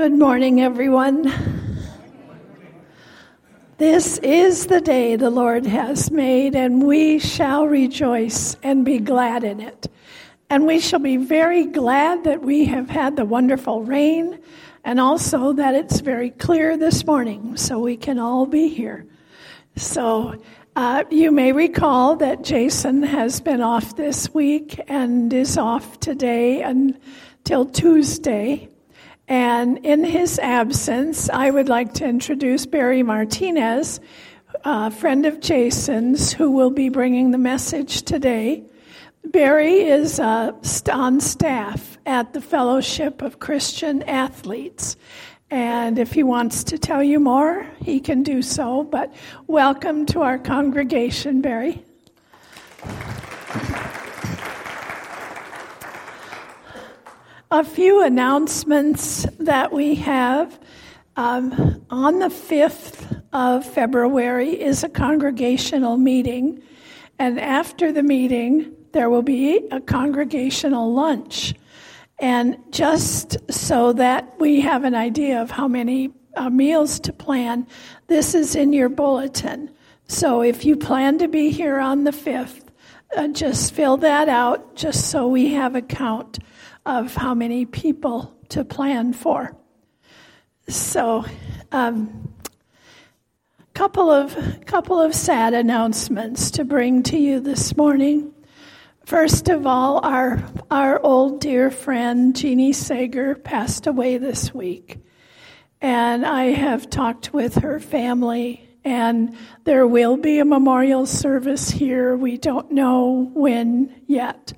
Good morning, everyone. This is the day the Lord has made, and we shall rejoice and be glad in it. And we shall be very glad that we have had the wonderful rain and also that it's very clear this morning so we can all be here. So, uh, you may recall that Jason has been off this week and is off today until Tuesday. And in his absence, I would like to introduce Barry Martinez, a friend of Jason's, who will be bringing the message today. Barry is uh, on staff at the Fellowship of Christian Athletes. And if he wants to tell you more, he can do so. But welcome to our congregation, Barry. A few announcements that we have. Um, on the 5th of February is a congregational meeting, and after the meeting, there will be a congregational lunch. And just so that we have an idea of how many uh, meals to plan, this is in your bulletin. So if you plan to be here on the 5th, uh, just fill that out just so we have a count of how many people to plan for. So, um, couple of couple of sad announcements to bring to you this morning. First of all, our our old dear friend Jeannie Sager passed away this week, and I have talked with her family, and there will be a memorial service here. We don't know when yet,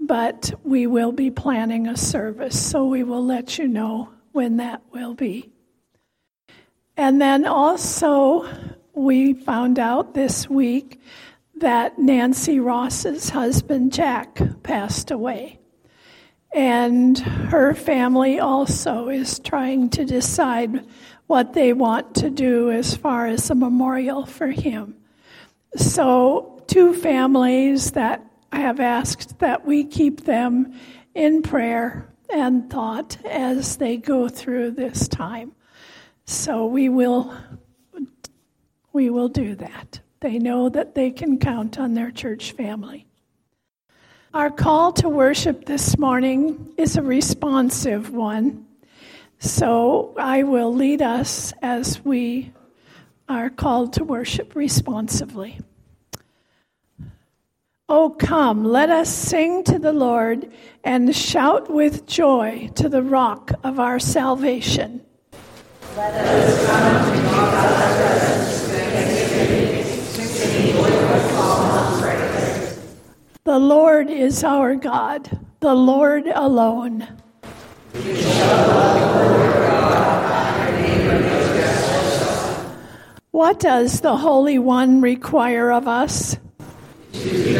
but we will be planning a service, so we will let you know when that will be. And then also, we found out this week that Nancy Ross's husband, Jack, passed away. And her family also is trying to decide what they want to do as far as a memorial for him. So, two families that I have asked that we keep them in prayer and thought as they go through this time. So we will we will do that. They know that they can count on their church family. Our call to worship this morning is a responsive one. So I will lead us as we are called to worship responsively. Oh, come, let us sing to the Lord and shout with joy to the rock of our salvation. Let us come to God's presence, The Lord is our God, the Lord alone. What does the Holy One require of us? And.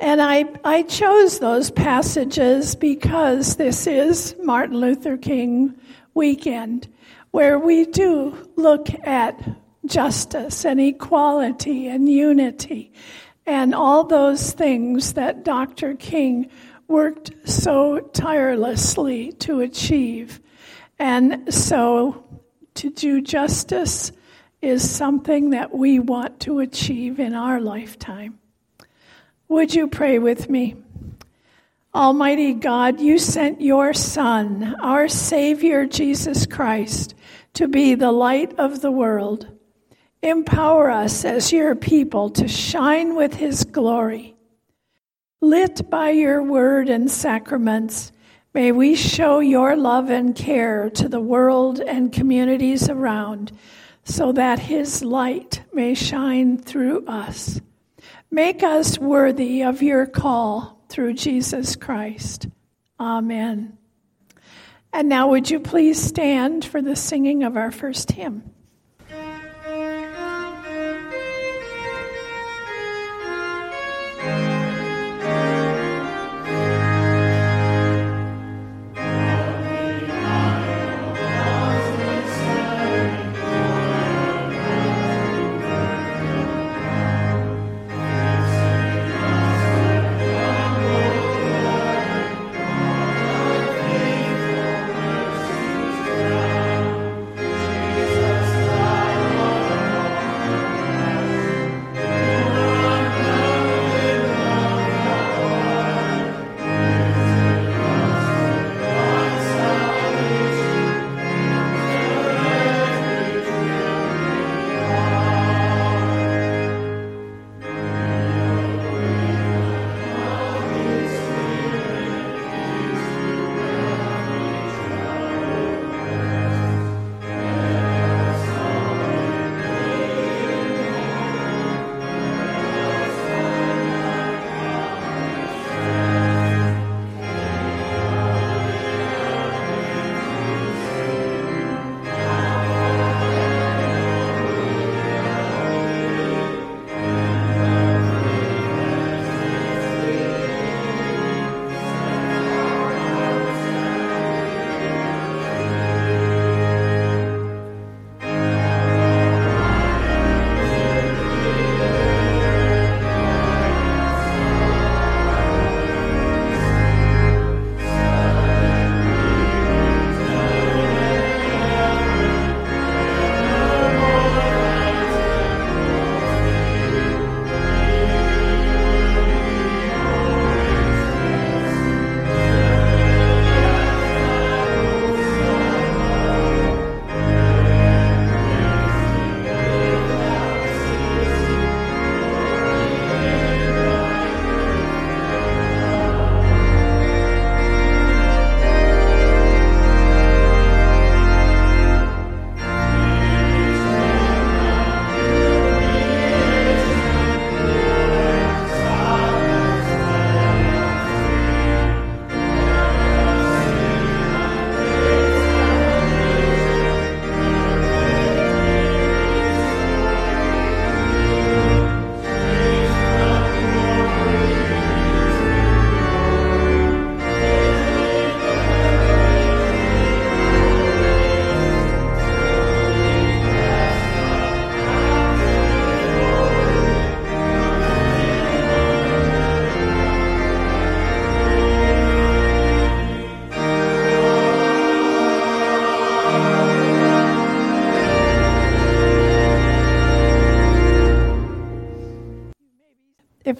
And I, I chose those passages because this is Martin Luther King weekend, where we do look at justice and equality and unity and all those things that Dr. King worked so tirelessly to achieve. And so to do justice is something that we want to achieve in our lifetime. Would you pray with me? Almighty God, you sent your Son, our Savior Jesus Christ, to be the light of the world. Empower us as your people to shine with his glory. Lit by your word and sacraments, May we show your love and care to the world and communities around so that his light may shine through us. Make us worthy of your call through Jesus Christ. Amen. And now, would you please stand for the singing of our first hymn?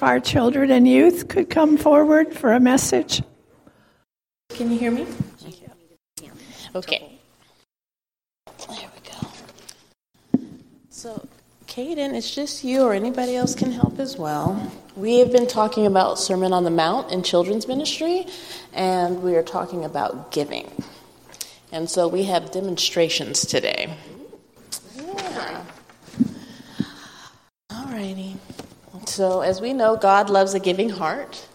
Our children and youth could come forward for a message. Can you hear me? Okay. There we go. So, Caden, it's just you, or anybody else can help as well. We have been talking about Sermon on the Mount in children's ministry, and we are talking about giving. And so we have demonstrations today. Yeah. All righty. So, as we know, God loves a giving heart,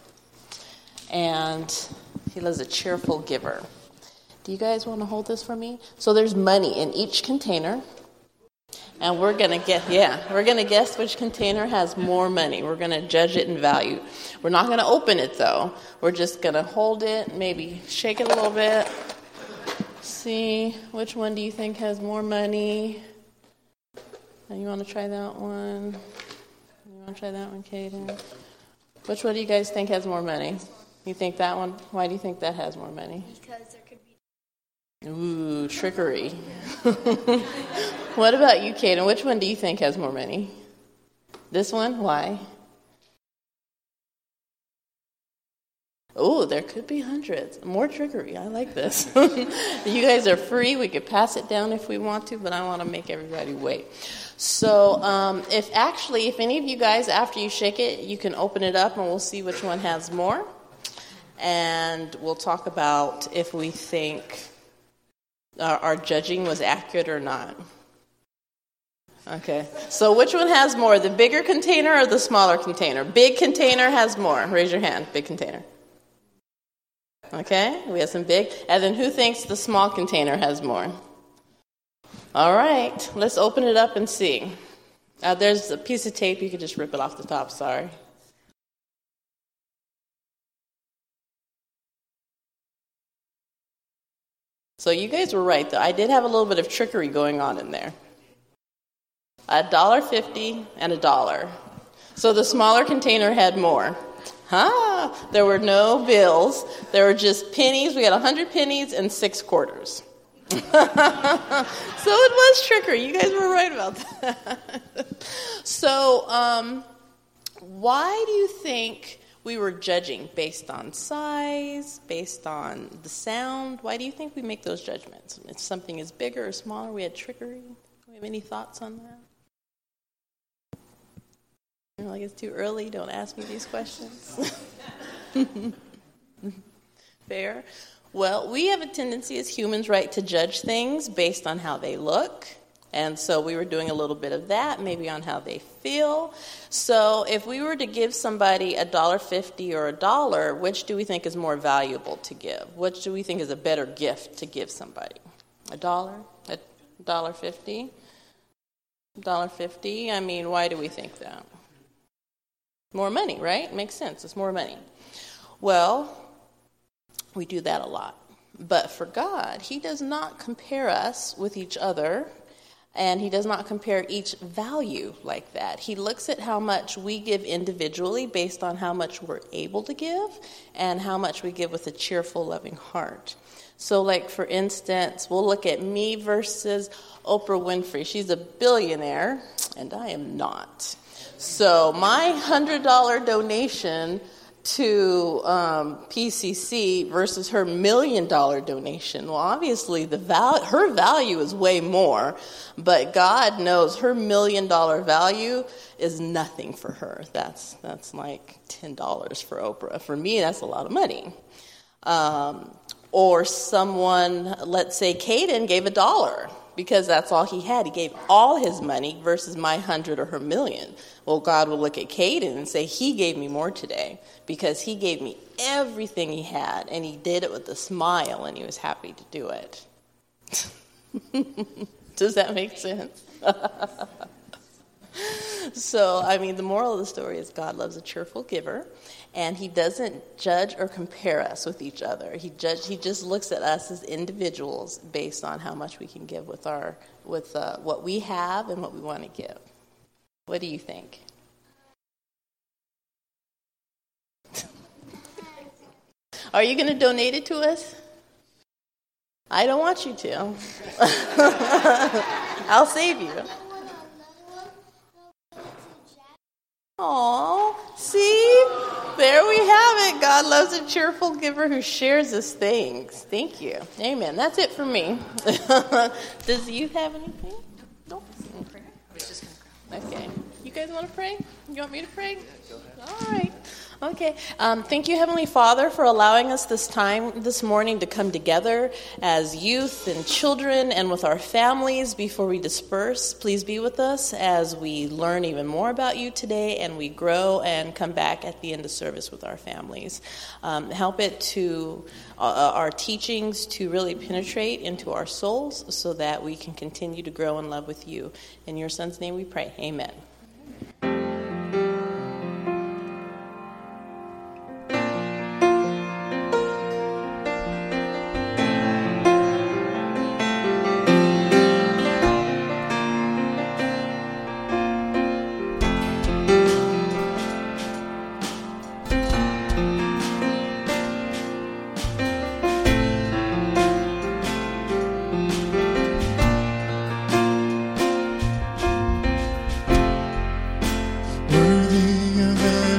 and He loves a cheerful giver. Do you guys want to hold this for me? So, there's money in each container. And we're going to get, yeah, we're going to guess which container has more money. We're going to judge it in value. We're not going to open it though. We're just going to hold it, maybe shake it a little bit. See, which one do you think has more money? And you want to try that one? Want to try that one, Kaden? Which one do you guys think has more money? You think that one? Why do you think that has more money? Because there could be. Ooh, trickery. what about you, Kaden? Which one do you think has more money? This one? Why? Oh, there could be hundreds. More trickery. I like this. you guys are free. We could pass it down if we want to, but I want to make everybody wait. So, um, if actually, if any of you guys, after you shake it, you can open it up and we'll see which one has more. And we'll talk about if we think our, our judging was accurate or not. Okay. So, which one has more, the bigger container or the smaller container? Big container has more. Raise your hand. Big container. Okay, we have some big. And then who thinks the small container has more? All right, let's open it up and see. Uh, there's a piece of tape, you can just rip it off the top, sorry. So you guys were right, though. I did have a little bit of trickery going on in there. A dollar fifty and a dollar. So the smaller container had more. Huh? There were no bills. There were just pennies. We had 100 pennies and six quarters. so it was trickery. You guys were right about that. so, um, why do you think we were judging based on size, based on the sound? Why do you think we make those judgments? If something is bigger or smaller, we had trickery. Do we have any thoughts on that? Like it's too early, don't ask me these questions. Fair. Well, we have a tendency as humans, right, to judge things based on how they look. And so we were doing a little bit of that, maybe on how they feel. So if we were to give somebody a dollar fifty or a dollar, which do we think is more valuable to give? Which do we think is a better gift to give somebody? A dollar? A dollar fifty? Dollar fifty? I mean, why do we think that? More money, right? Makes sense. It's more money. Well, we do that a lot. But for God, He does not compare us with each other, and He does not compare each value like that. He looks at how much we give individually based on how much we're able to give and how much we give with a cheerful, loving heart. So, like for instance, we'll look at me versus Oprah Winfrey. She's a billionaire, and I am not. So my $100 donation to um, PCC versus her million dollar donation. Well, obviously, the val- her value is way more, but God knows her million dollar value is nothing for her. That's, that's like $10 for Oprah. For me, that's a lot of money. Um, or someone, let's say Caden gave a dollar because that's all he had. He gave all his money versus my hundred or her million. Well, God will look at Caden and say, He gave me more today because he gave me everything he had and he did it with a smile and he was happy to do it. Does that make sense? so, I mean, the moral of the story is God loves a cheerful giver and he doesn't judge or compare us with each other. He judge he just looks at us as individuals based on how much we can give with our with uh, what we have and what we want to give. What do you think? Are you going to donate it to us? I don't want you to. I'll save you. Aw, see? There we have it. God loves a cheerful giver who shares his things. Thank you. Amen. That's it for me. Does youth have anything? No? Okay. You guys want to pray? You want me to pray? All right. Okay. Um, thank you, Heavenly Father, for allowing us this time this morning to come together as youth and children and with our families before we disperse. Please be with us as we learn even more about you today and we grow and come back at the end of service with our families. Um, help it to uh, uh our teachings to really penetrate into our souls so that we can continue to grow in love with you. In your Son's name we pray. Amen.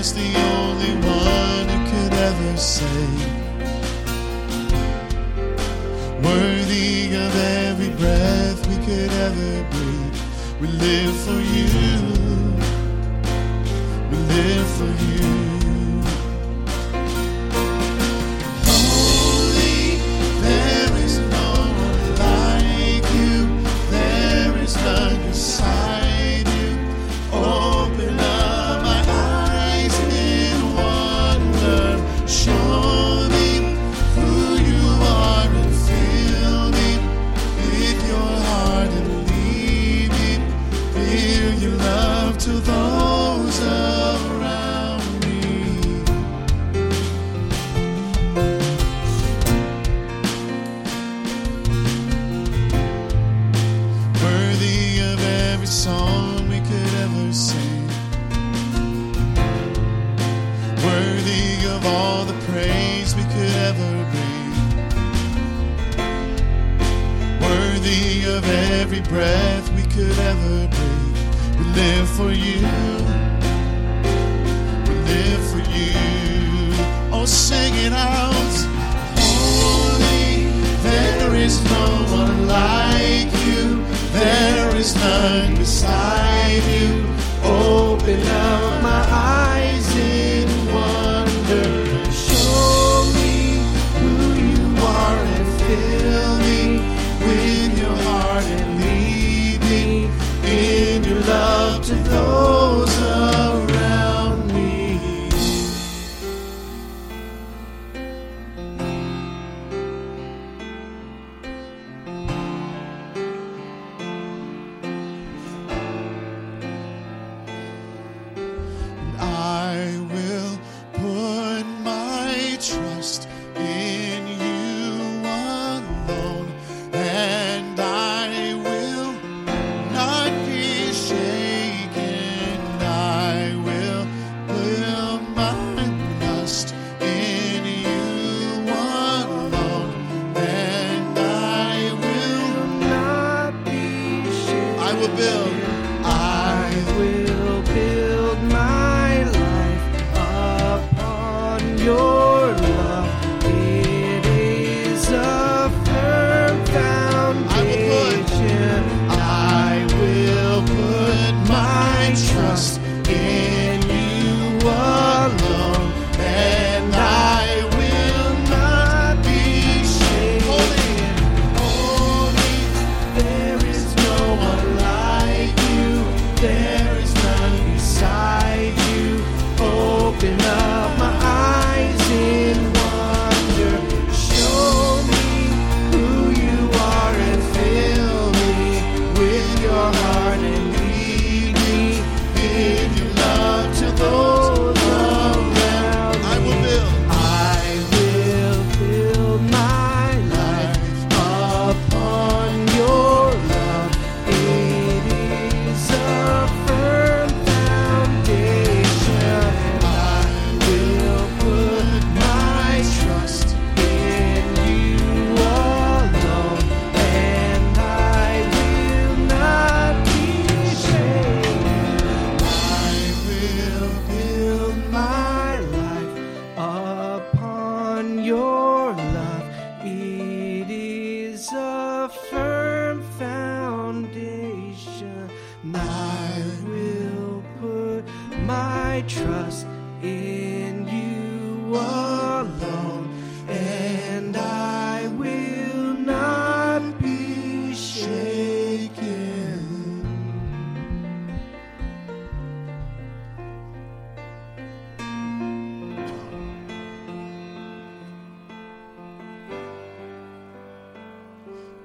Christ, the only one who could ever say, Worthy of every breath we could ever breathe. We live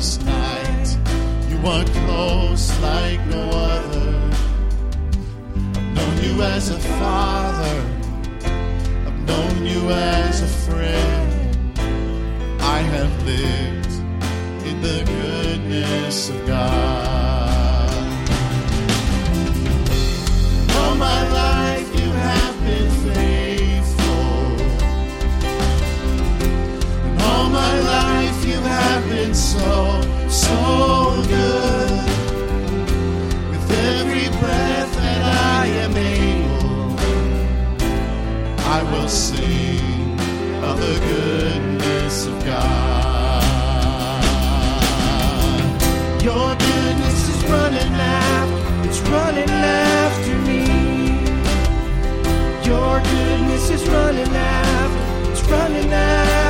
darkest night. You are close like no other. I've known you as a father. I've known you as a friend. I have lived in the goodness of God. Been so, so good. With every breath that I am able, I will sing of the goodness of God. Your goodness is running after, it's running after me. Your goodness is running after, it's running after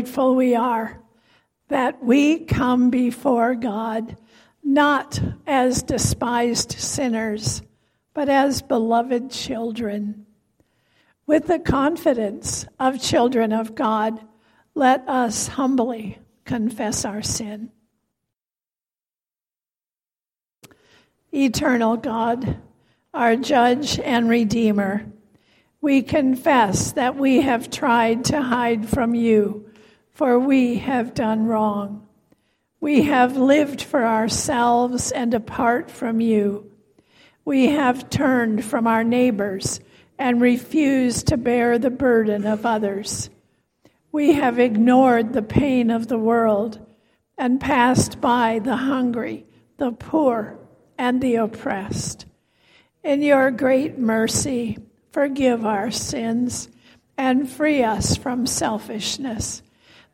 grateful we are that we come before God not as despised sinners, but as beloved children. With the confidence of children of God, let us humbly confess our sin. Eternal God, our judge and redeemer, we confess that we have tried to hide from you, for we have done wrong. We have lived for ourselves and apart from you. We have turned from our neighbors and refused to bear the burden of others. We have ignored the pain of the world and passed by the hungry, the poor, and the oppressed. In your great mercy, forgive our sins, and free us from selfishness,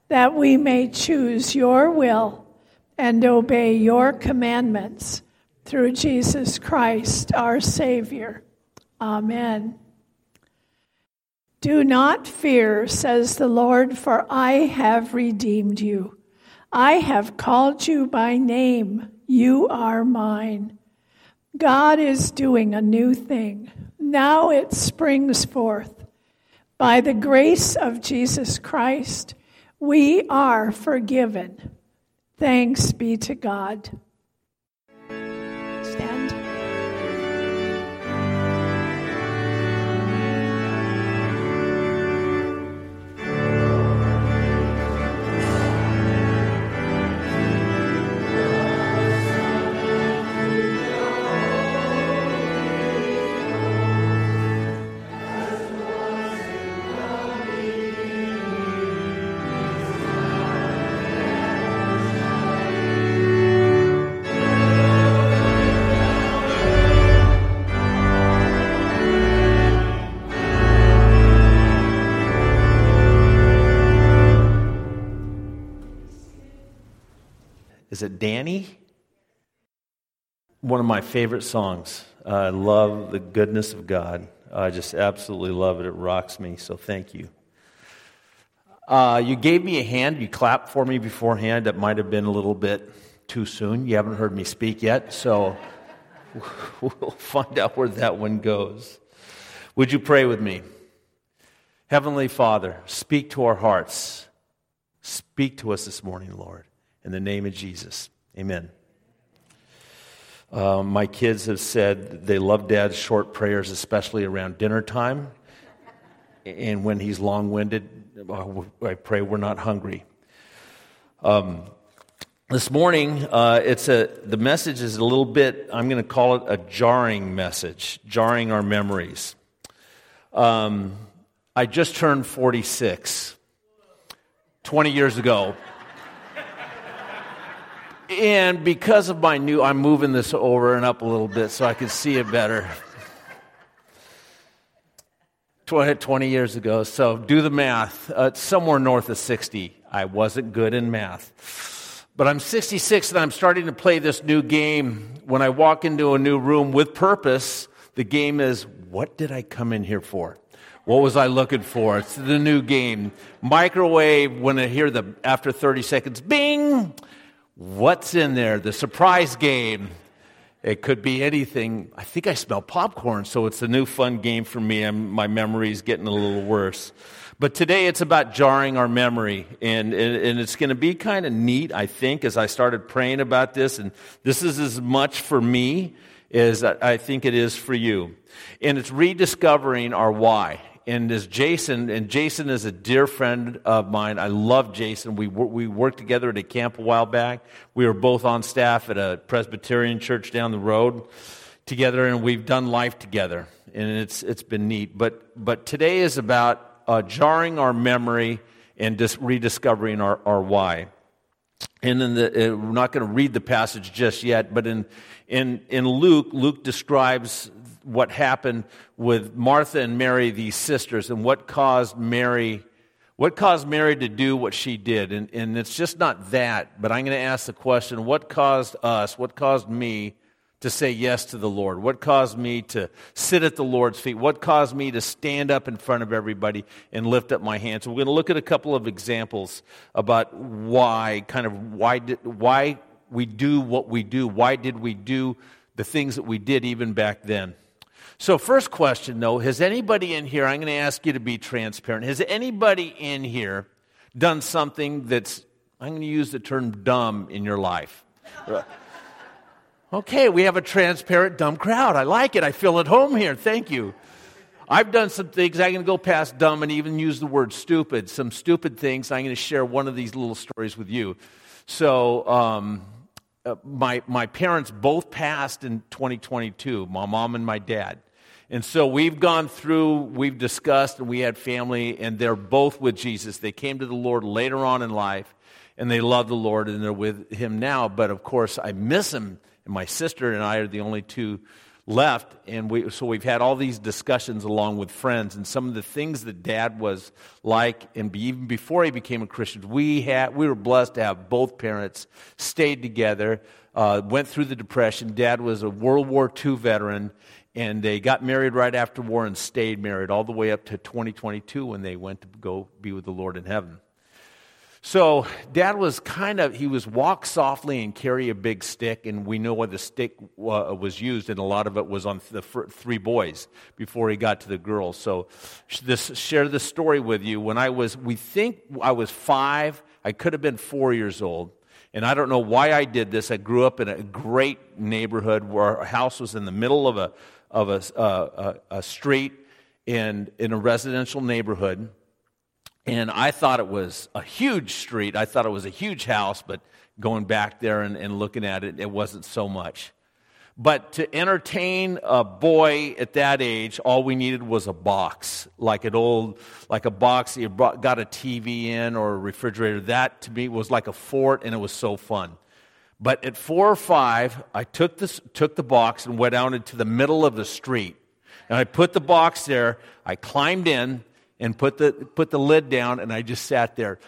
that we may choose your will and obey your commandments through Jesus Christ, our Savior. Amen. Do not fear, says the Lord, for I have redeemed you. I have called you by name. You are mine. God is doing a new thing. Now it springs forth. By the grace of Jesus Christ, we are forgiven. Thanks be to God. Is it Danny? One of my favorite songs. I love the goodness of God. I just absolutely love it. It rocks me, so thank you. Uh, you gave me a hand. You clapped for me beforehand. That might have been a little bit too soon. You haven't heard me speak yet, so we'll find out where that one goes. Would you pray with me? Heavenly Father, speak to our hearts. Speak to us this morning, Lord. In the name of Jesus, amen. Uh, my kids have said they love dad's short prayers, especially around dinner time. And when he's long winded, I pray we're not hungry. Um, this morning, uh, it's a, the message is a little bit, I'm going to call it a jarring message, jarring our memories. Um, I just turned 46 20 years ago. And because of my new, I'm moving this over and up a little bit so I can see it better. 20, 20 years ago, so do the math. Uh, somewhere north of 60. I wasn't good in math. But I'm 66 and I'm starting to play this new game. When I walk into a new room with purpose, the game is what did I come in here for? What was I looking for? It's the new game. Microwave, when I hear the, after 30 seconds, bing, What's in there? The surprise game. It could be anything. I think I smell popcorn, so it's a new fun game for me. I'm, my memory's getting a little worse. But today it's about jarring our memory, and, and, and it's going to be kind of neat, I think, as I started praying about this. And this is as much for me as I think it is for you. And it's rediscovering our why and as Jason, and Jason is a dear friend of mine. I love Jason. We, we worked together at a camp a while back. We were both on staff at a Presbyterian church down the road together, and we've done life together. And it's, it's been neat. But, but today is about uh, jarring our memory and just rediscovering our, our why. And in the, uh, we're not going to read the passage just yet, but in, in, in Luke, Luke describes what happened with Martha and Mary, these sisters, and what caused Mary, what caused Mary to do what she did. And, and it's just not that, but I'm going to ask the question what caused us, what caused me to say yes to the Lord? What caused me to sit at the Lord's feet? What caused me to stand up in front of everybody and lift up my hands? We're going to look at a couple of examples about why, kind of why, did, why we do what we do. Why did we do the things that we did even back then? So, first question though, has anybody in here, I'm going to ask you to be transparent, has anybody in here done something that's, I'm going to use the term dumb in your life? okay, we have a transparent, dumb crowd. I like it. I feel at home here. Thank you. I've done some things. I'm going to go past dumb and even use the word stupid. Some stupid things. I'm going to share one of these little stories with you. So, um, uh, my, my parents both passed in 2022, my mom and my dad. And so we've gone through, we've discussed, and we had family, and they're both with Jesus. They came to the Lord later on in life, and they love the Lord, and they're with Him now. But of course, I miss Him, and my sister and I are the only two left, and we, so we've had all these discussions along with friends, and some of the things that Dad was like, and be, even before he became a Christian, we had we were blessed to have both parents stayed together, uh, went through the Depression. Dad was a World War II veteran, and they got married right after war and stayed married all the way up to 2022 when they went to go be with the Lord in heaven. So dad was kind of, he was walk softly and carry a big stick, and we know why the stick was used, and a lot of it was on the three boys before he got to the girls. So this, share this story with you. When I was, we think I was five, I could have been four years old. And I don't know why I did this. I grew up in a great neighborhood where our house was in the middle of a, of a, a, a street in, in a residential neighborhood. And I thought it was a huge street. I thought it was a huge house, but going back there and, and looking at it, it wasn't so much. But to entertain a boy at that age, all we needed was a box, like an old, like a box you brought, got a TV in or a refrigerator. That to me was like a fort, and it was so fun. But at four or five, I took this, took the box and went out into the middle of the street, and I put the box there. I climbed in, and put the, put the lid down, and I just sat there.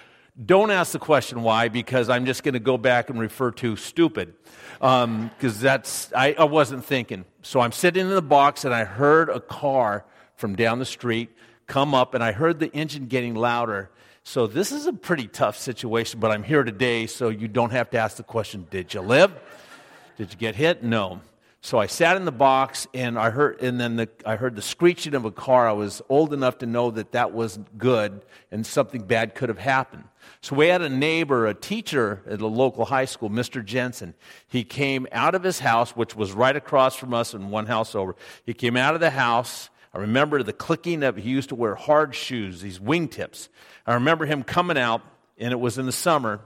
Don't ask the question why, because I'm just going to go back and refer to stupid, because um, that's I, I wasn't thinking. So I'm sitting in the box, and I heard a car from down the street come up, and I heard the engine getting louder. So this is a pretty tough situation, but I'm here today, so you don't have to ask the question: Did you live? Did you get hit? No. So I sat in the box and I heard, and then the, I heard the screeching of a car. I was old enough to know that that wasn't good and something bad could have happened. So we had a neighbor, a teacher at a local high school, Mr. Jensen. He came out of his house, which was right across from us and one house over. He came out of the house. I remember the clicking of, he used to wear hard shoes, these wingtips. I remember him coming out, and it was in the summer,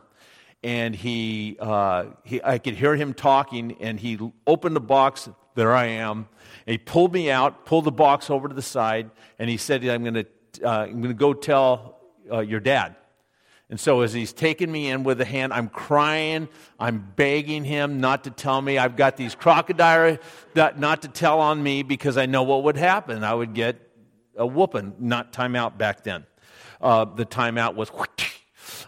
and he, uh, he, I could hear him talking, and he opened the box. There I am. And he pulled me out, pulled the box over to the side, and he said, "I'm going to, uh, I'm going to go tell uh, your dad." And so, as he's taking me in with a hand, I'm crying. I'm begging him not to tell me. I've got these crocodile not to tell on me because I know what would happen. I would get a whooping, not timeout back then. Uh, the timeout was.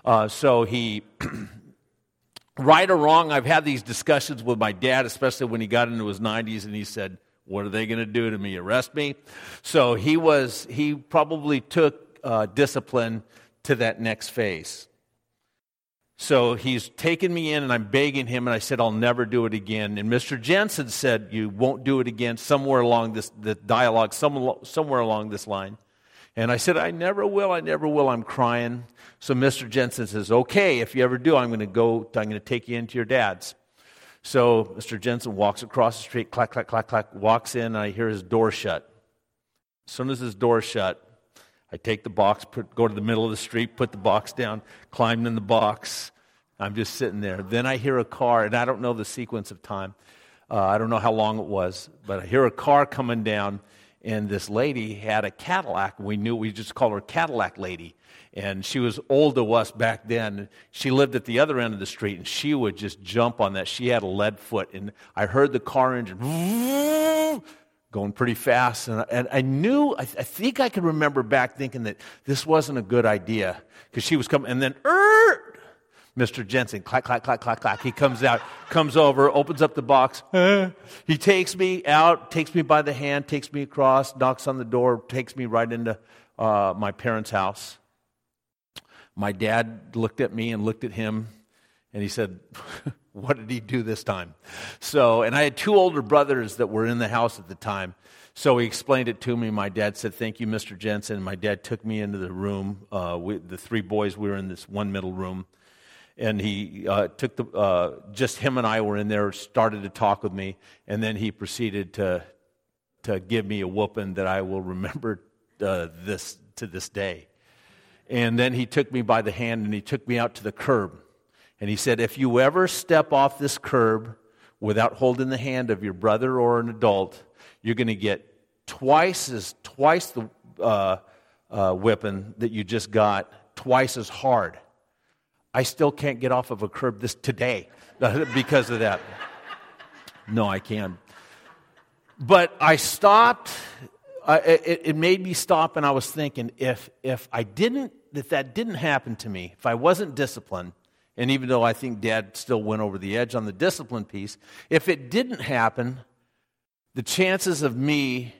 Uh, so he right or wrong, I've had these discussions with my dad, especially when he got into his 90s, and he said, What are they going to do to me? Arrest me? So he was, he probably took uh, discipline to that next phase. So he's taken me in and I'm begging him, and I said, I'll never do it again. And Mr. Jensen said, You won't do it again, somewhere along this the dialogue, somewhere along this line. And I said, I never will, I never will. I'm crying. So Mr. Jensen says, Okay, if you ever do, I'm going to go, I'm going to take you into your dad's. So Mr. Jensen walks across the street, clack, clack, clack, clack, walks in, and I hear his door shut. As soon as his door shut, I take the box, put, go to the middle of the street, put the box down, climb in the box. I'm just sitting there. Then I hear a car, and I don't know the sequence of time. Uh, I don't know how long it was, but I hear a car coming down, and this lady had a Cadillac. We knew we just called her Cadillac Lady. And she was old to us back then. She lived at the other end of the street, and she would just jump on that. She had a lead foot, and I heard the car engine going pretty fast. And I, and I knew, I, I, think I could remember back thinking that this wasn't a good idea because she was coming, and then, er, Mr. Jensen, clack, clack, clack, clack, clack. He comes out, comes over, opens up the box. he takes me out, takes me by the hand, takes me across, knocks on the door, takes me right into uh, my parents' house. My dad looked at me and looked at him, and he said, What did he do this time? So, and I had two older brothers that were in the house at the time. So he explained it to me. My dad said, Thank you, Mr. Jensen. My dad took me into the room. Uh, we, the three boys, we were in this one middle room and he uh, took the uh, just him and I were in there, started to talk with me, and then he proceeded to to give me a whooping that I will remember uh, this to this day. And then he took me by the hand and he took me out to the curb, and he said, "If you ever step off this curb without holding the hand of your brother or an adult, you're going to get twice as twice the uh, uh, whipping that you just got, twice as hard." I still can't get off of a curb this today because of that. No, I can't. But I stopped. I, it, it made me stop, and I was thinking if, if I didn't, if that didn't happen to me, if I wasn't disciplined, and even though I think dad still went over the edge on the discipline piece, if it didn't happen, the chances of me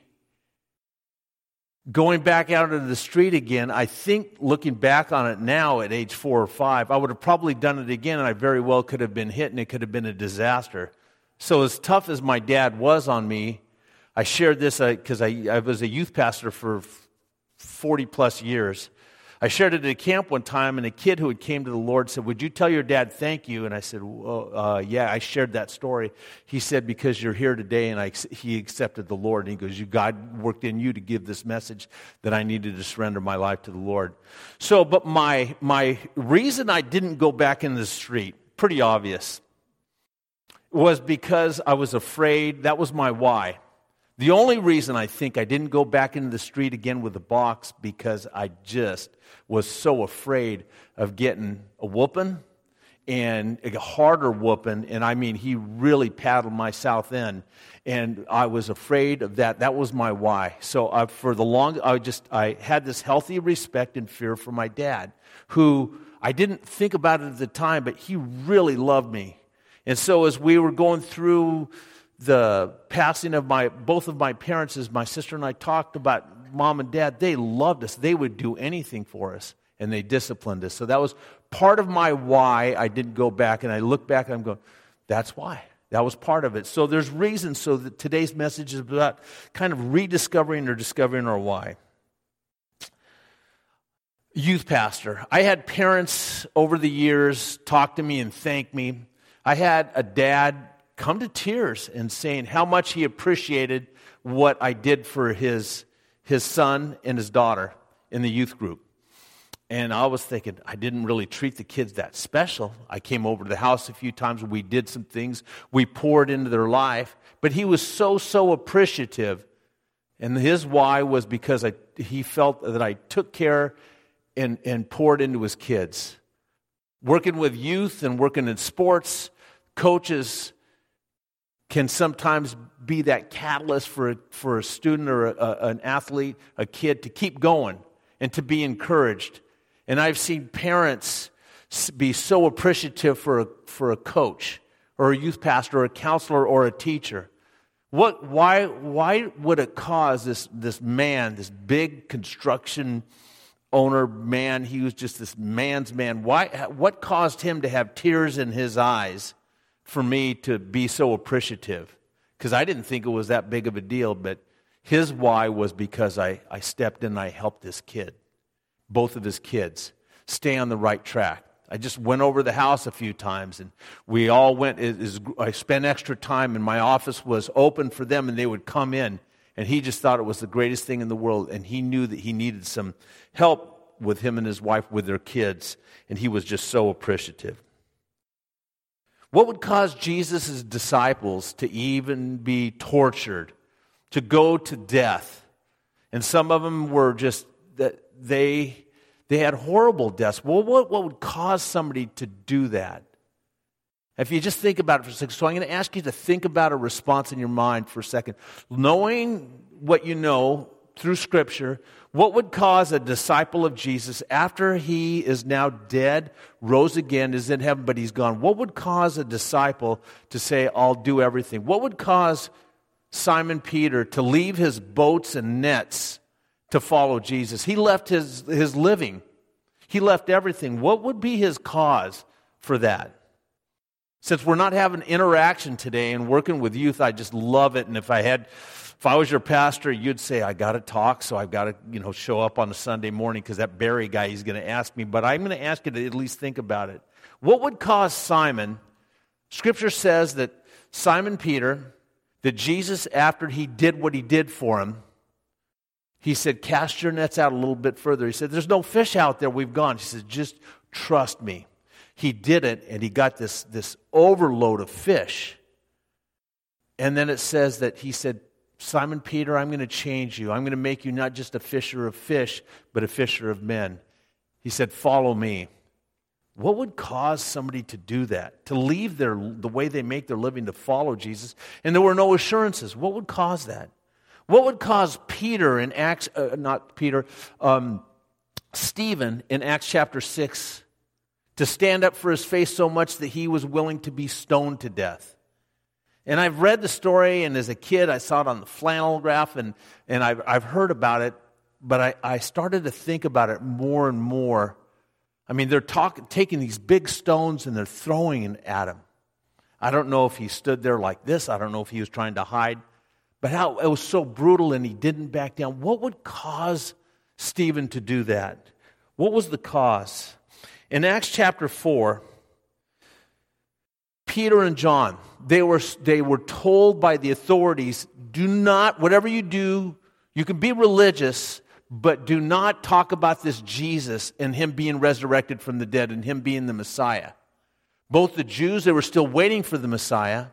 going back out into the street again, I think looking back on it now at age four or five, I would have probably done it again and I very well could have been hit and it could have been a disaster. So, as tough as my dad was on me, I shared this because uh, I, I was a youth pastor for 40 plus years. I shared it at a camp one time, and a kid who had came to the Lord said, "Would you tell your dad thank you?" And I said, well, uh, "Yeah." I shared that story. He said, "Because you're here today," and I, he accepted the Lord. And he goes, "You God worked in you to give this message that I needed to surrender my life to the Lord." So, but my my reason I didn't go back in the street, pretty obvious, was because I was afraid. That was my why. The only reason I think I didn't go back into the street again with the box because I just was so afraid of getting a whooping and a harder whooping. And I mean, he really paddled my south end. And I was afraid of that. That was my why. So uh, for the long, I just, I had this healthy respect and fear for my dad, who I didn't think about it at the time, but he really loved me. And so as we were going through the passing of my both of my parents as my sister and I talked about mom and dad. They loved us. They would do anything for us and they disciplined us. So that was part of my why I didn't go back and I look back and I'm going that's why. That was part of it. So there's reasons. So that today's message is about kind of rediscovering or discovering our why. Youth pastor. I had parents over the years talk to me and thank me. I had a dad come to tears and saying how much he appreciated what I did for his, his son and his daughter in the youth group. And I was thinking, I didn't really treat the kids that special. I came over to the house a few times. We did some things. We poured into their life. But he was so, so appreciative. And his why was because I, he felt that I took care and, and poured into his kids. Working with youth and working in sports, coaches can sometimes be that catalyst for a, for a student or a, an athlete, a kid to keep going and to be encouraged. And I've seen parents be so appreciative for a, for a coach or a youth pastor or a counselor or a teacher. What, why, why would it cause this, this man, this big construction owner man, he was just this man's man, why, what caused him to have tears in his eyes for me to be so appreciative because I didn't think it was that big of a deal, but his why was because I, I stepped in and I helped this kid, both of his kids, stay on the right track. I just went over the house a few times and we all went. I spent extra time and my office was open for them and they would come in. And he just thought it was the greatest thing in the world. And he knew that he needed some help with him and his wife with their kids. And he was just so appreciative. What would cause Jesus' disciples to even be tortured, to go to death? And some of them were just that they they had horrible deaths. Well, what, what would cause somebody to do that? If you just think about it for a second, so I'm going to ask you to think about a response in your mind for a second. Knowing what you know through Scripture, what would cause a disciple of Jesus, after he is now dead, rose again, is in heaven, but he's gone, what would cause a disciple to say, I'll do everything? What would cause Simon Peter to leave his boats and nets to follow Jesus? He left his, his living, he left everything. What would be his cause for that? Since we're not having interaction today and working with youth, I just love it. And if I had if I was your pastor, you'd say, I got to talk, so I've got to you know, show up on a Sunday morning because that Barry guy, he's going to ask me. But I'm going to ask you to at least think about it. What would cause Simon? Scripture says that Simon Peter, that Jesus, after he did what he did for him, he said, Cast your nets out a little bit further. He said, There's no fish out there. We've gone. He said, Just trust me. He did it, and he got this, this overload of fish. And then it says that he said, Simon Peter, I'm going to change you. I'm going to make you not just a fisher of fish, but a fisher of men. He said, Follow me. What would cause somebody to do that? To leave their, the way they make their living to follow Jesus? And there were no assurances. What would cause that? What would cause Peter in Acts, uh, not Peter, um, Stephen in Acts chapter 6 to stand up for his faith so much that he was willing to be stoned to death? And I've read the story, and as a kid, I saw it on the flannel graph, and, and I've, I've heard about it, but I, I started to think about it more and more I mean, they're talk, taking these big stones and they're throwing at him. I don't know if he stood there like this. I don't know if he was trying to hide. But how it was so brutal and he didn't back down. What would cause Stephen to do that? What was the cause? In Acts chapter 4, Peter and John, they were, they were told by the authorities do not, whatever you do, you can be religious, but do not talk about this Jesus and him being resurrected from the dead and him being the Messiah. Both the Jews, they were still waiting for the Messiah,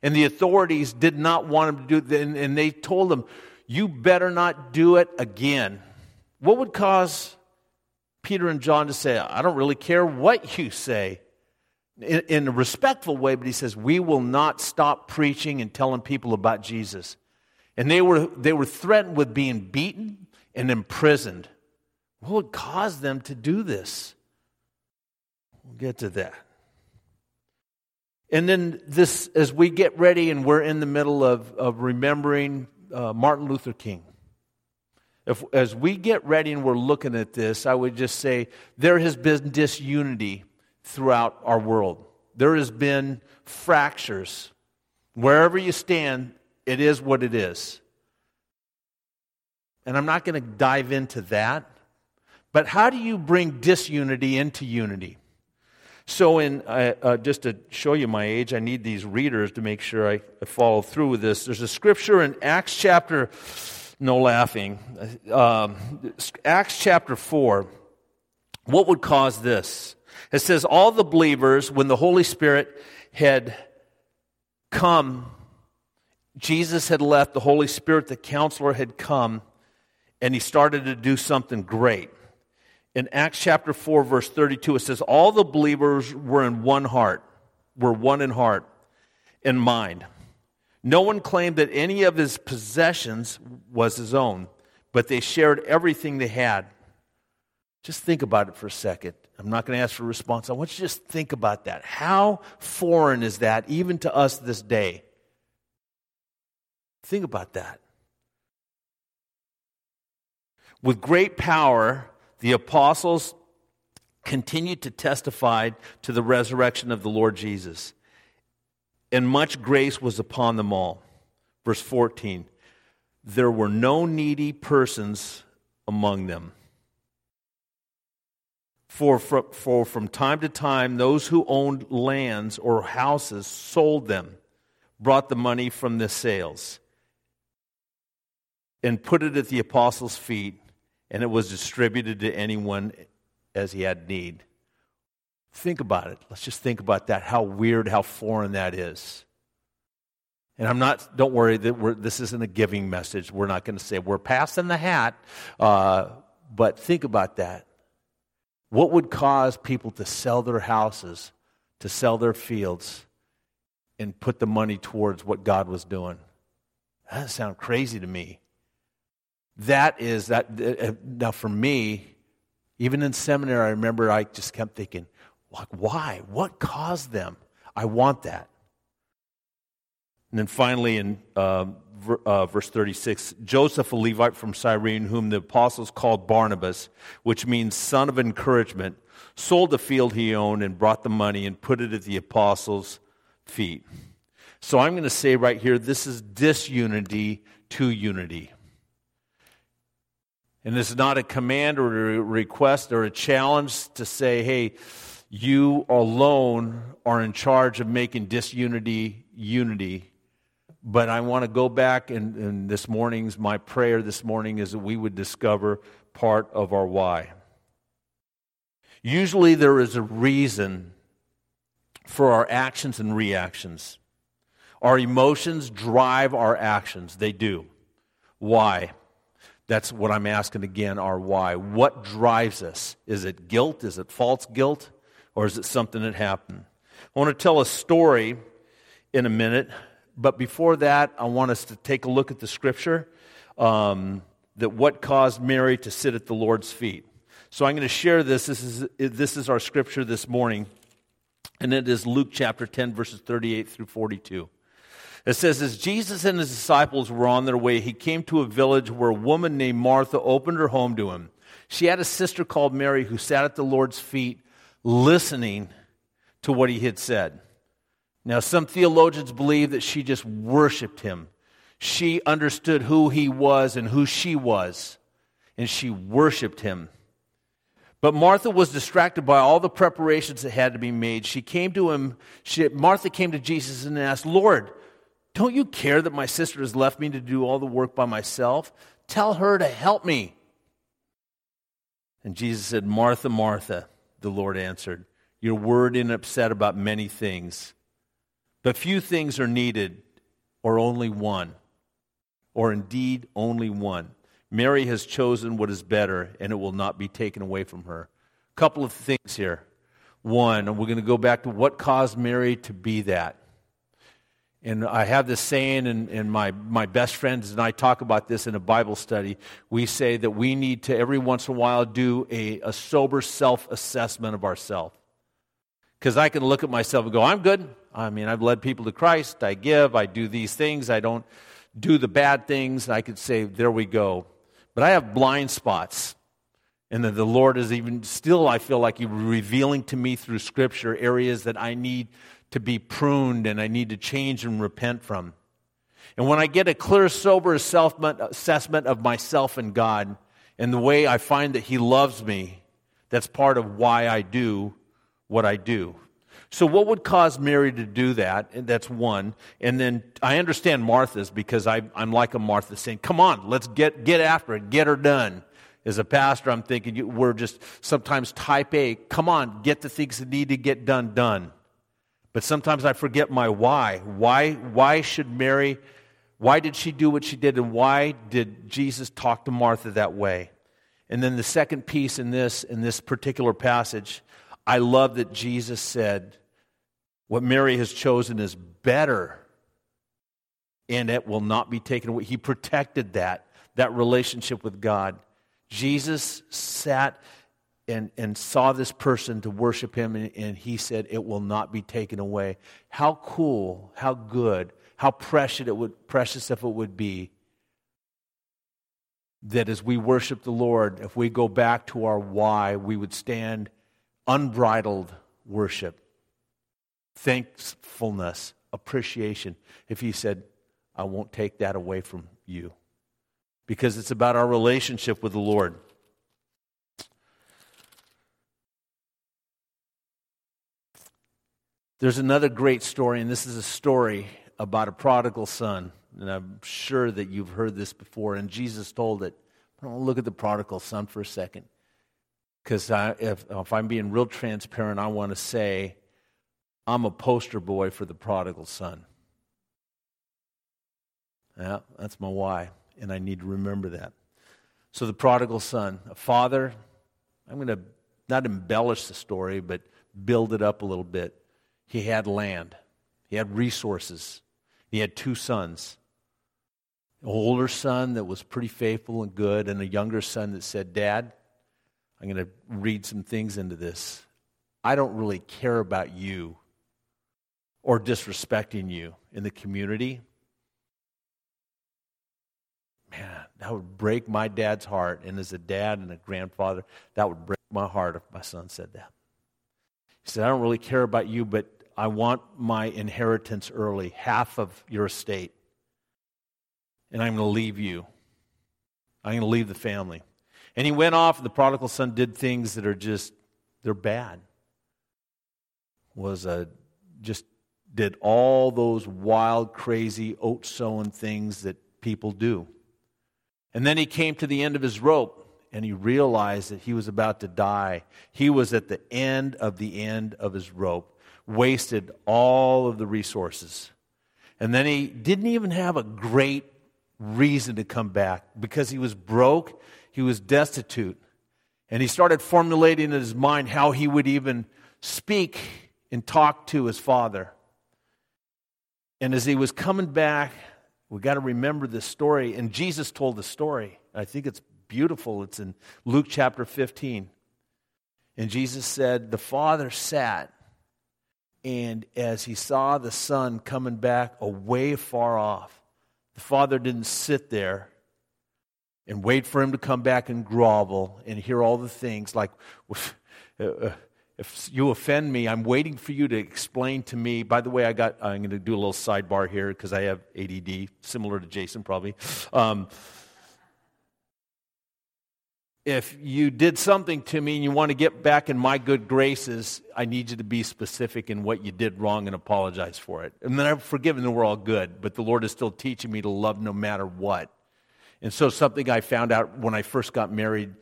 and the authorities did not want him to do it, and they told him, You better not do it again. What would cause Peter and John to say, I don't really care what you say? In, in a respectful way, but he says, We will not stop preaching and telling people about Jesus. And they were, they were threatened with being beaten, and imprisoned. What would cause them to do this? We'll get to that. And then this, as we get ready and we're in the middle of, of remembering uh, Martin Luther King, if, as we get ready and we're looking at this, I would just say there has been disunity throughout our world. There has been fractures. Wherever you stand, it is what it is. And I'm not going to dive into that. But how do you bring disunity into unity? So, in uh, uh, just to show you my age, I need these readers to make sure I, I, follow through with this. There's a scripture in Acts chapter, no laughing, um, Acts chapter 4. What would cause this? It says, All the believers, when the Holy Spirit had come, Jesus had left, the Holy Spirit, the counselor, had come and he started to do something great. In Acts chapter 4, verse 32, it says, All the believers were in one heart, were one in heart and mind. No one claimed that any of his possessions was his own, but they shared everything they had. Just think about it for a second. I'm not going to ask for a response. I want you to just think about that. How foreign is that, even to us this day? Think about that. With great power, the apostles continued to testify to the resurrection of the Lord Jesus. And much grace was upon them all. Verse 14 There were no needy persons among them. For, for, for from time to time, those who owned lands or houses sold them, brought the money from the sales, and put it at the apostles' feet and it was distributed to anyone as he had need. Think about it. Let's just think about that. How weird, how foreign that is. And I'm not, don't worry, that this isn't a giving message. We're not going to say we're passing the hat. Uh, but think about that. What would cause people to sell their houses, to sell their fields, and put the money towards what God was doing? That doesn't sound crazy to me. That is that uh, now for me even in seminary i remember i just kept thinking like why? What caused them? I want that and then finally in uh, uh, verse 36 joseph a levite from cyrene whom the apostles called barnabas which means son of encouragement sold the field he owned and brought the money and put it at the apostles feet so i'm going to say right here this is disunity to unity and it's not a command or a request or a challenge to say, hey, you alone are in charge of making disunity unity. But I want to go back, and, and this morning's, my prayer this morning is that we would discover part of our why. Usually there is a reason for our actions and reactions. Our emotions drive our actions, they do. Why? That's what I'm asking again our why. What drives us? Is it guilt? Is it false guilt? or is it something that happened? I want to tell a story in a minute, but before that, I want us to take a look at the scripture um, that what caused Mary to sit at the Lord's feet. So I'm going to share this. This is, this is our scripture this morning, and it is Luke chapter 10, verses 38 through 42. It says, As Jesus and his disciples were on their way, he came to a village where a woman named Martha opened her home to him. She had a sister called Mary who sat at the Lord's feet listening to what he had said. Now, some theologians believe that she just worshiped him. She understood who he was and who she was, and she worshiped him. But Martha was distracted by all the preparations that had to be made. She came to him, she, Martha came to Jesus and asked, Lord, don't you care that my sister has left me to do all the work by myself? Tell her to help me. And Jesus said, Martha, Martha, the Lord answered, You're worried and upset about many things, but few things are needed, or only one, or indeed only one. Mary has chosen what is better, and it will not be taken away from her. A couple of things here. One, we're going to go back to what caused Mary to be that. And I have this saying, and, and my, my best friends and I talk about this in a Bible study. We say that we need to, every once in a while, do a, a sober self assessment of ourselves. Because I can look at myself and go, I'm good. I mean, I've led people to Christ. I give. I do these things. I don't do the bad things. I could say, there we go. But I have blind spots. And that the Lord is even still, I feel like He's revealing to me through Scripture areas that I need to be pruned and I need to change and repent from. And when I get a clear, sober assessment of myself and God and the way I find that He loves me, that's part of why I do what I do. So, what would cause Mary to do that? That's one. And then I understand Martha's because I, am like a Martha saying, Come on, let's get, get after it, get her done. As a pastor, I'm thinking we're just sometimes type A. Come on, get the things that need to get done, done. But sometimes I forget my why. Why, why should Mary, why did she do what she did, and why did Jesus talk to Martha that way? And then the second piece in this, in this particular passage, I love that Jesus said, What Mary has chosen is better, and it will not be taken away. He protected that, that relationship with God. Jesus sat and, and saw this person to worship him, and, and he said, It will not be taken away. How cool, how good, how precious it would, precious if it would be that as we worship the Lord, if we go back to our why, we would stand unbridled worship, thankfulness, appreciation. If He said, I won't take that away from you. Because it's about our relationship with the Lord. There's another great story, and this is a story about a prodigal son. And I'm sure that you've heard this before, and Jesus told it. I want to look at the prodigal son for a second. Because if, if I'm being real transparent, I want to say I'm a poster boy for the prodigal son. Yeah, that's my why, and I need to remember that. So, the prodigal son, a father, I'm going to not embellish the story, but build it up a little bit. He had land, he had resources, he had two sons. An older son that was pretty faithful and good, and a younger son that said, Dad, I'm going to read some things into this. I don't really care about you or disrespecting you in the community. Man, that would break my dad's heart. And as a dad and a grandfather, that would break my heart if my son said that. He said, I don't really care about you, but I want my inheritance early, half of your estate. And I'm going to leave you. I'm going to leave the family. And he went off, and the prodigal son did things that are just, they're bad. Was a, just did all those wild, crazy, oat sowing things that people do. And then he came to the end of his rope and he realized that he was about to die. He was at the end of the end of his rope wasted all of the resources. And then he didn't even have a great reason to come back because he was broke, he was destitute. And he started formulating in his mind how he would even speak and talk to his father. And as he was coming back, we got to remember this story. And Jesus told the story. I think it's beautiful. It's in Luke chapter 15. And Jesus said, The father sat, and as he saw the son coming back away far off, the father didn't sit there and wait for him to come back and grovel and hear all the things like, uh, uh, if you offend me, I'm waiting for you to explain to me. By the way, I got, I'm going to do a little sidebar here because I have ADD, similar to Jason probably. Um, if you did something to me and you want to get back in my good graces, I need you to be specific in what you did wrong and apologize for it. And then I've forgiven and we're all good, but the Lord is still teaching me to love no matter what. And so, something I found out when I first got married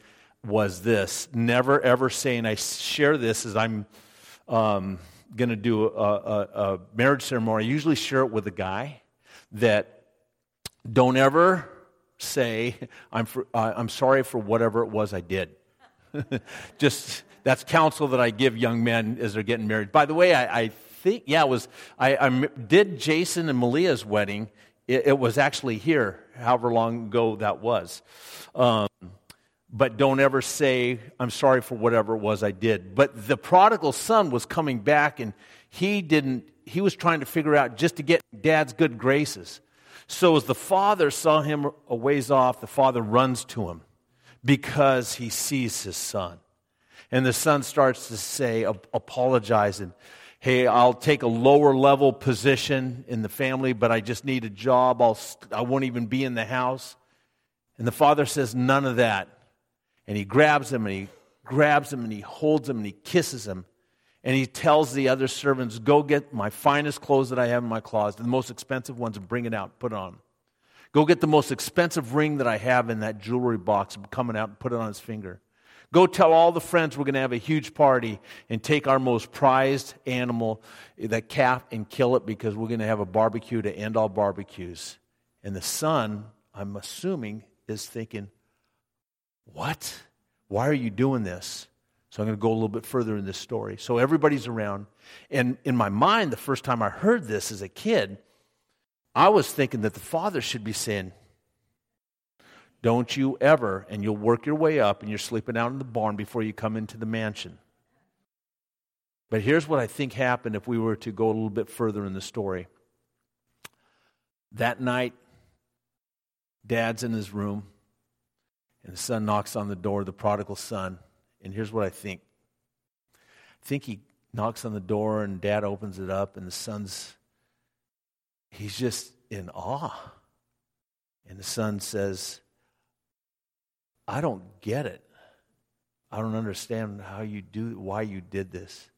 was this never ever say, and I share this as I'm um, going to do a, a, a marriage ceremony. I usually share it with a guy that don't ever say, I'm, for, uh, I'm sorry for whatever it was I did. Just that's counsel that I give young men as they're getting married. By the way, I, I think, yeah, it was, I, I did Jason and Malia's wedding. It, it, was actually here, however long ago that was. Um, but don't ever say, I'm sorry for whatever it was I did. But the prodigal son was coming back and he didn't, he was trying to figure out just to get dad's good graces. So as the father saw him a ways off, the father runs to him because he sees his son. And the son starts to say, apologizing, hey, I'll take a lower level position in the family, but I just need a job. I'll, I won't even be in the house. And the father says, none of that. And he grabs him and he grabs him and he holds him and he kisses him. And he tells the other servants, Go get my finest clothes that I have in my closet, the most expensive ones, and bring it out, put it on. Go get the most expensive ring that I have in that jewelry box, coming out and put it on his finger. Go tell all the friends we're going to have a huge party and take our most prized animal, eh, that calf, and kill it because we're going to have a barbecue to end all barbecues. And the son, I'm assuming, is thinking, What? Why are you doing this? So I'm going to go a little bit further in this story. So everybody's around. And in my mind, the first time I heard this as a kid, I was thinking that the father should be saying, Don't you ever, and you'll work your way up, and you're sleeping out in the barn before you come into the mansion. But here's what I think happened if we were to go a little bit further in the story. That night, dad's in his room, and the son knocks on the door, the prodigal son. And here's what I think I think he knocks on the door and dad opens it up, and the son's, he's just in awe. And the son says, I don't get it. I don't understand how you do why you did this.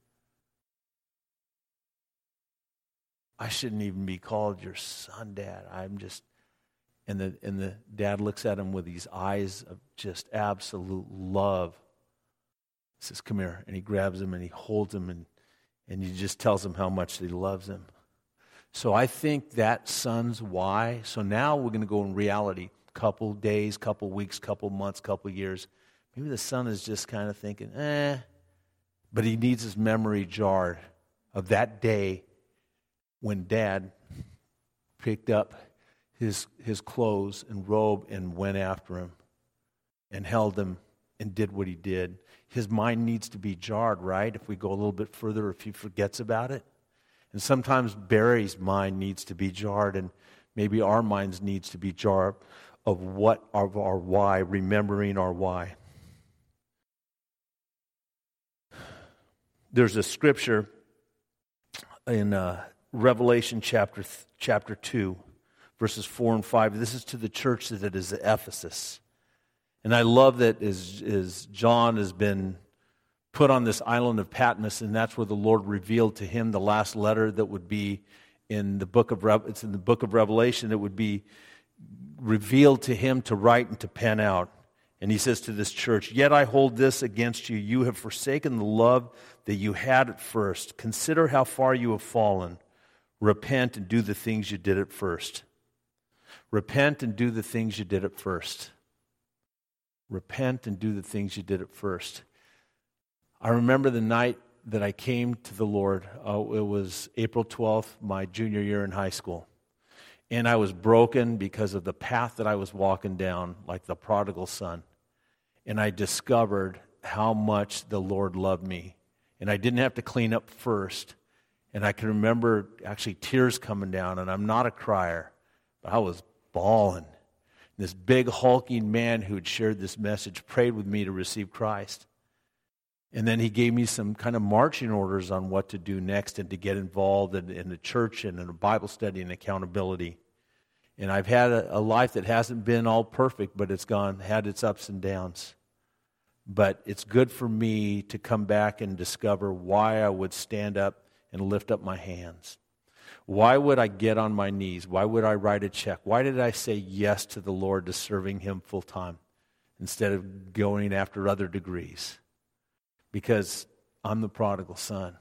I shouldn't even be called your son, Dad. I'm just and the and the dad looks at him with these eyes of just absolute love says, Come here. And he grabs him and he holds him and, and he just tells him how much he loves him. So I think that son's why. So now we're going to go in reality. Couple days, couple weeks, couple months, couple years. Maybe the son is just kind of thinking, eh. But he needs his memory jarred of that day when dad picked up his, his clothes and robe and went after him and held him and did what he did his mind needs to be jarred, right? If we go a little bit further, if he forgets about it. And sometimes Barry's mind needs to be jarred, and maybe our minds needs to be jarred of what of our why, remembering our why. There's a scripture in uh, Revelation chapter chapter two, verses four and five. This is to the church that is at Ephesus. And I love that as, as John has been put on this island of Patmos, and that's where the Lord revealed to him the last letter that would be in the book of it's in the book of Revelation that would be revealed to him to write and to pen out. And he says to this church, Yet I hold this against you. You have forsaken the love that you had at first. Consider how far you have fallen. Repent and do the things you did at first. Repent and do the things you did at first. Repent and do the things you did at first. I remember the night that I came to the Lord. Uh, it was April 12th, my junior year in high school. And I was broken because of the path that I was walking down, like the prodigal son. And I discovered how much the Lord loved me. And I didn't have to clean up first. And I can remember actually tears coming down, and I'm not a crier, but I was bawling. This big, hulking man who had shared this message prayed with me to receive Christ. And then he gave me some kind of marching orders on what to do next and to get involved in, in the church and in a Bible study and accountability. And I've had a, a, life that hasn't been all perfect, but it's gone, had its ups and downs. But it's good for me to come back and discover why I would stand up and lift up my hands. Why would I get on my knees? Why would I write a check? Why did I say yes to the Lord to serving Him full time instead of going after other degrees? because I'm the prodigal son.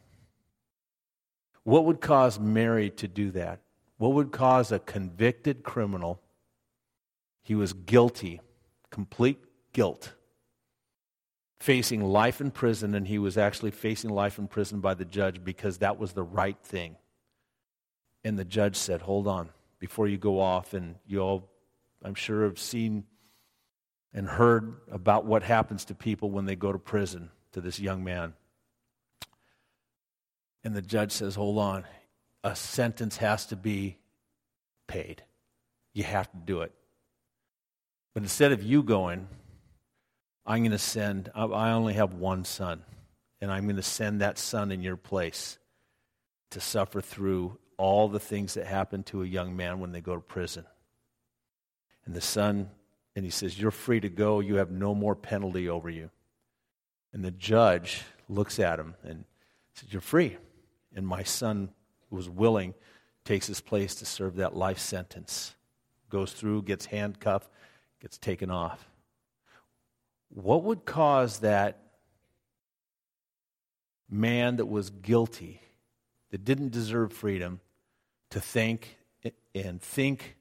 What would cause Mary to do that? What would cause a convicted criminal? He was guilty, complete guilt, facing life in prison, and he was actually facing life in prison by the judge because that was the right thing. And the judge said, Hold on, before you go off, and you all, I'm sure, have seen and heard about what happens to people when they go to prison to this young man. And the judge says, Hold on, a sentence has to be paid. You have to do it. But instead of you going, I'm going to send, I only have one son, and I'm going to send that son in your place to suffer through all the things that happen to a young man when they go to prison. And the son, and he says, You're free to go. You have no more penalty over you. And the judge looks at him and says, You're free. And my son, who was willing, takes his place to serve that life sentence. Goes through, gets handcuffed, gets taken off. What would cause that man that was guilty, that didn't deserve freedom, to think and think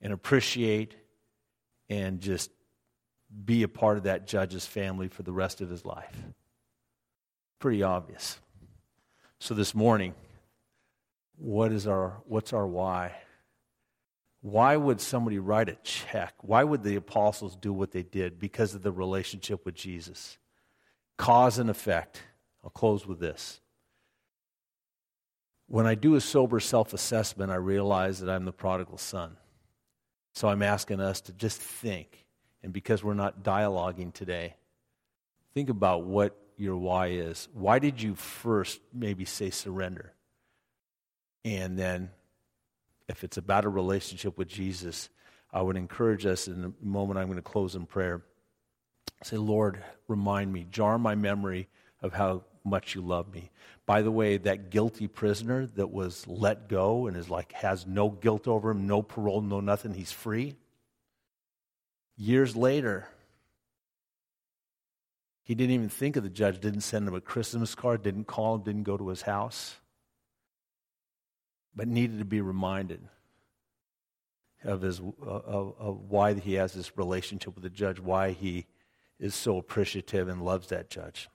and appreciate and just be a part of that judge's family for the rest of his life. Pretty obvious. So this morning, what is our what's our why? Why would somebody write a check? Why would the apostles do what they did? Because of the relationship with Jesus. Cause and effect. I'll close with this. When I do a sober self assessment, I realize that I'm the prodigal son. So I'm asking us to just think and because we're not dialoguing today, think about what your why is. Why did you first maybe say surrender? And then, if it's about a relationship with Jesus, I would encourage us in a moment I'm going to close in prayer. Say, Lord, remind me, jar my memory of how much you love me. By the way, that guilty prisoner that was let go and is like has no guilt over him, no parole, no nothing, he's free. Years later, he didn't even think of the judge, didn't send him a Christmas card, didn't call him, didn't go to his house, but needed to be reminded of, his, of, of why he has this relationship with the judge, why he is so appreciative and loves that judge.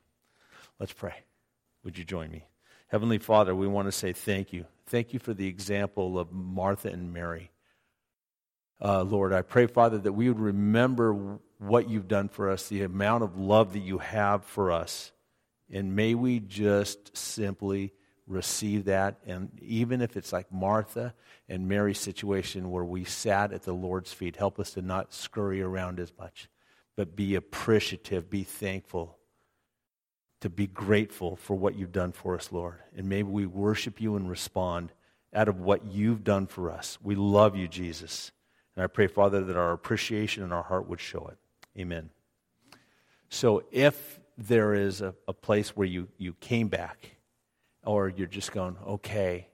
Let's pray. Would you join me? Heavenly Father, we want to say thank you. Thank you for the example of Martha and Mary uh, Lord. I pray, Father, that we would remember what you've done for us, the amount of love that you have for us. And may we just simply receive that. And even if it's like Martha and Mary's situation where we sat at the Lord's feet, help us to not scurry around as much, but be appreciative, be thankful, to be grateful for what you've done for us, Lord. And maybe we worship you and respond out of what you've done for us. We love you, Jesus. And I pray, Father, that our appreciation and our heart would show it. Amen. So if there is a, a place where you, you came back, or you're just going, okay,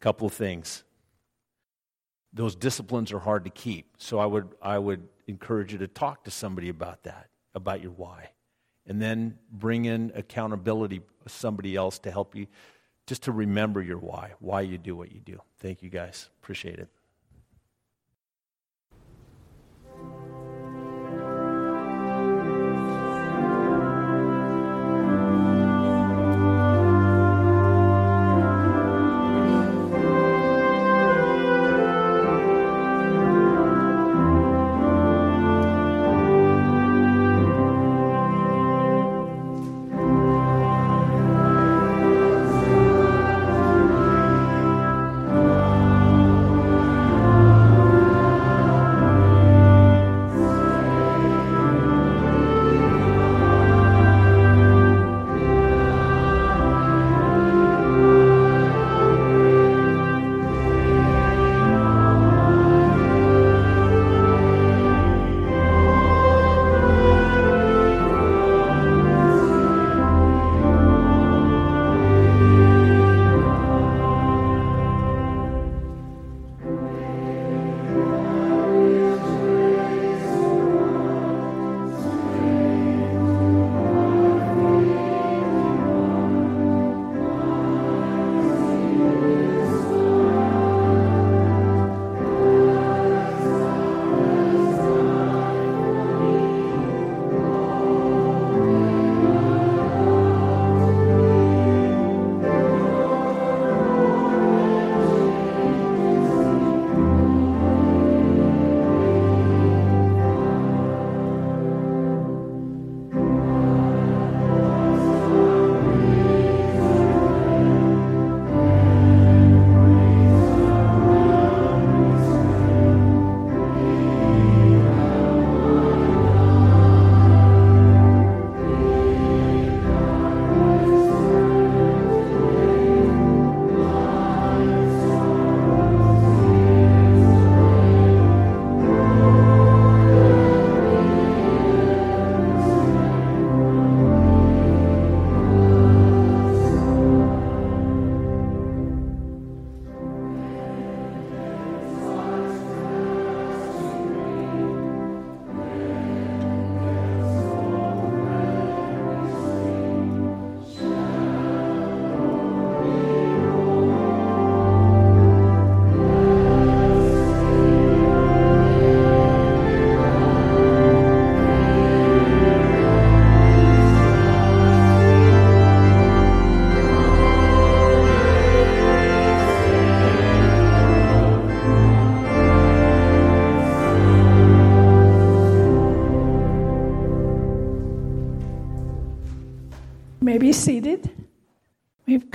a couple of things. Those disciplines are hard to keep. So I would, I would encourage you to talk to somebody about that, about your why. And then bring in accountability, somebody else to help you, just to remember your why, why you do what you do. Thank you guys. Appreciate it.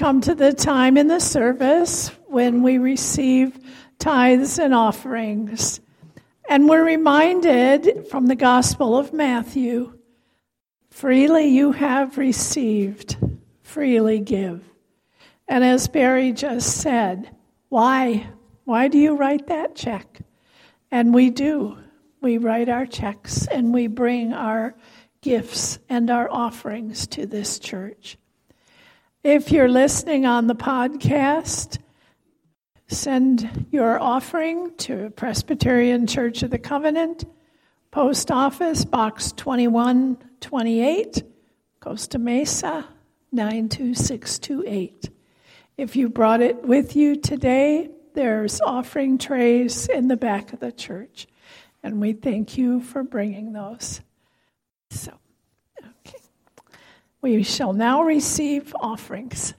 Come to the time in the service when we receive tithes and offerings. And we're reminded from the Gospel of Matthew freely you have received, freely give. And as Barry just said, why? Why do you write that check? And we do. We write our checks and we bring our gifts and our offerings to this church. If you're listening on the podcast, send your offering to Presbyterian Church of the Covenant, Post Office, Box 2128, Costa Mesa 92628. If you brought it with you today, there's offering trays in the back of the church, and we thank you for bringing those. So. We shall now receive offerings.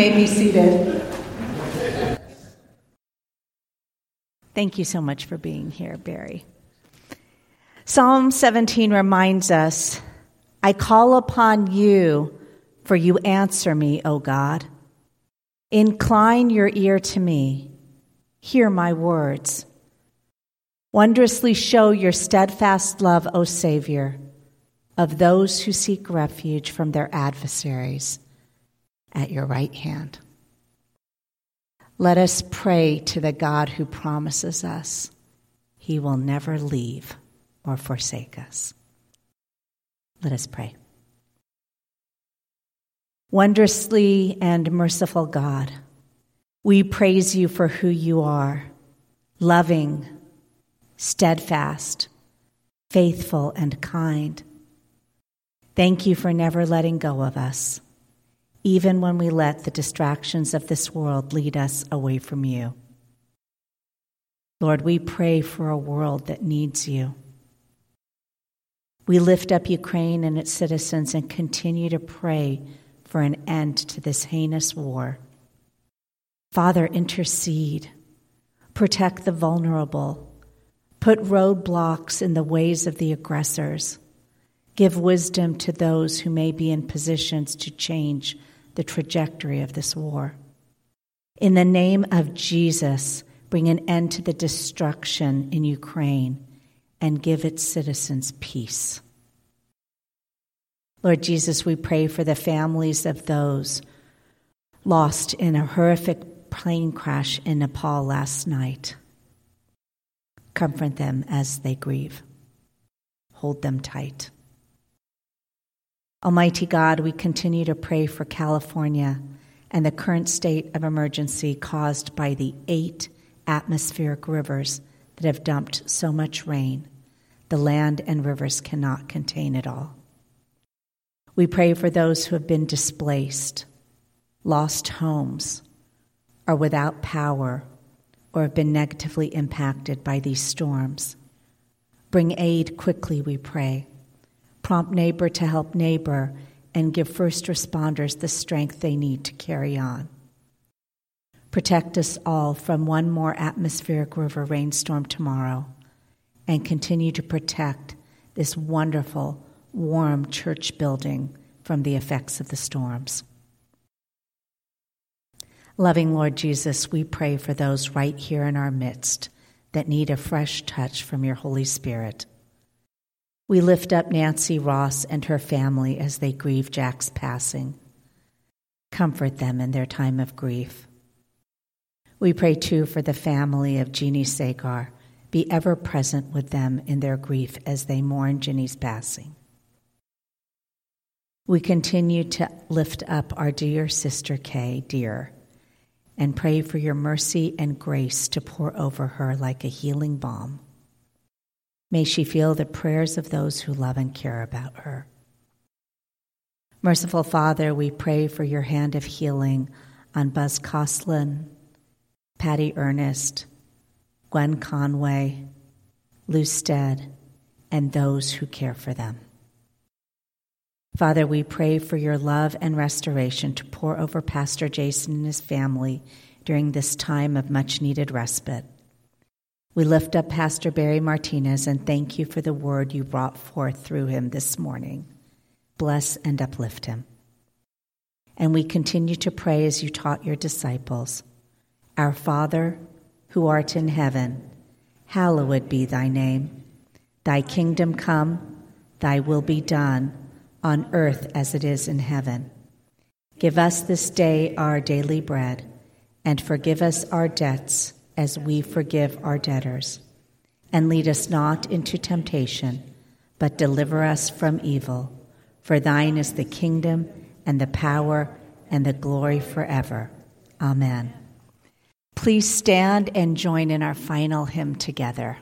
May be seated. Thank you so much for being here, Barry. Psalm 17 reminds us I call upon you, for you answer me, O God. Incline your ear to me, hear my words. Wondrously show your steadfast love, O Savior, of those who seek refuge from their adversaries at your right hand. Let us pray to the God who promises us he will never leave or forsake us. Let us pray. Wondrously and merciful God, we praise you for who you are loving, steadfast, faithful, and kind. Thank you for never letting go of us even when we let the distractions of this world lead us away from you. Lord, we pray for a world that needs you. We lift up Ukraine and its citizens and continue to pray for an end to this heinous war. Father, intercede, protect the vulnerable, put roadblocks in the ways of the aggressors, give wisdom to those who may be in positions to change the trajectory of this war. In the name of Jesus, bring an end to the destruction in Ukraine and give its citizens peace. Lord Jesus, we pray for the families of those lost in a horrific plane crash in Nepal last night. Comfort them as they grieve. Hold them tight. Almighty God, we continue to pray for California and the current state of emergency caused by the eight atmospheric rivers that have dumped so much rain. The land and rivers cannot contain it all. We pray for those who have been displaced, lost homes, are without power, or have been negatively impacted by these storms. Bring aid quickly, we pray. Prompt neighbor to help neighbor and give first responders the strength they need to carry on. Protect us all from one more atmospheric river rainstorm tomorrow and continue to protect this wonderful, warm church building from the effects of the storms. Loving Lord Jesus, we pray for those right here in our midst that need a fresh touch from your Holy Spirit. We lift up Nancy Ross and her family as they grieve Jack's passing. Comfort them in their time of grief. We pray too for the family of Jeannie Sagar be ever present with them in their grief as they mourn Ginny's passing. We continue to lift up our dear sister Kay, dear, and pray for your mercy and grace to pour over her like a healing balm. May she feel the prayers of those who love and care about her. Merciful Father, we pray for your hand of healing on Buzz Coslin, Patty Ernest, Gwen Conway, Lou Stead, and those who care for them. Father, we pray for your love and restoration to pour over Pastor Jason and his family during this time of much needed respite. We lift up Pastor Barry Martinez and thank you for the word you brought forth through him this morning. Bless and uplift him. And we continue to pray as you taught your disciples Our Father, who art in heaven, hallowed be thy name. Thy kingdom come, thy will be done, on earth as it is in heaven. Give us this day our daily bread, and forgive us our debts as we forgive our debtors. And lead us not into temptation, but deliver us from evil. For thine is the kingdom, and the power, and the glory forever. Amen. Please stand and join in our final hymn together.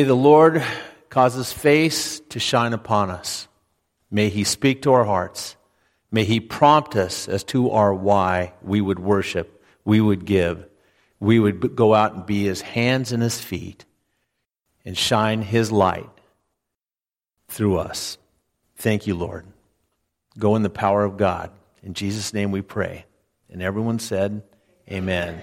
May the Lord cause his face to shine upon us. May he speak to our hearts. May he prompt us as to our why we would worship, we would give, we would go out and be his hands and his feet and shine his light through us. Thank you, Lord. Go in the power of God. In Jesus' name we pray. And everyone said, Amen.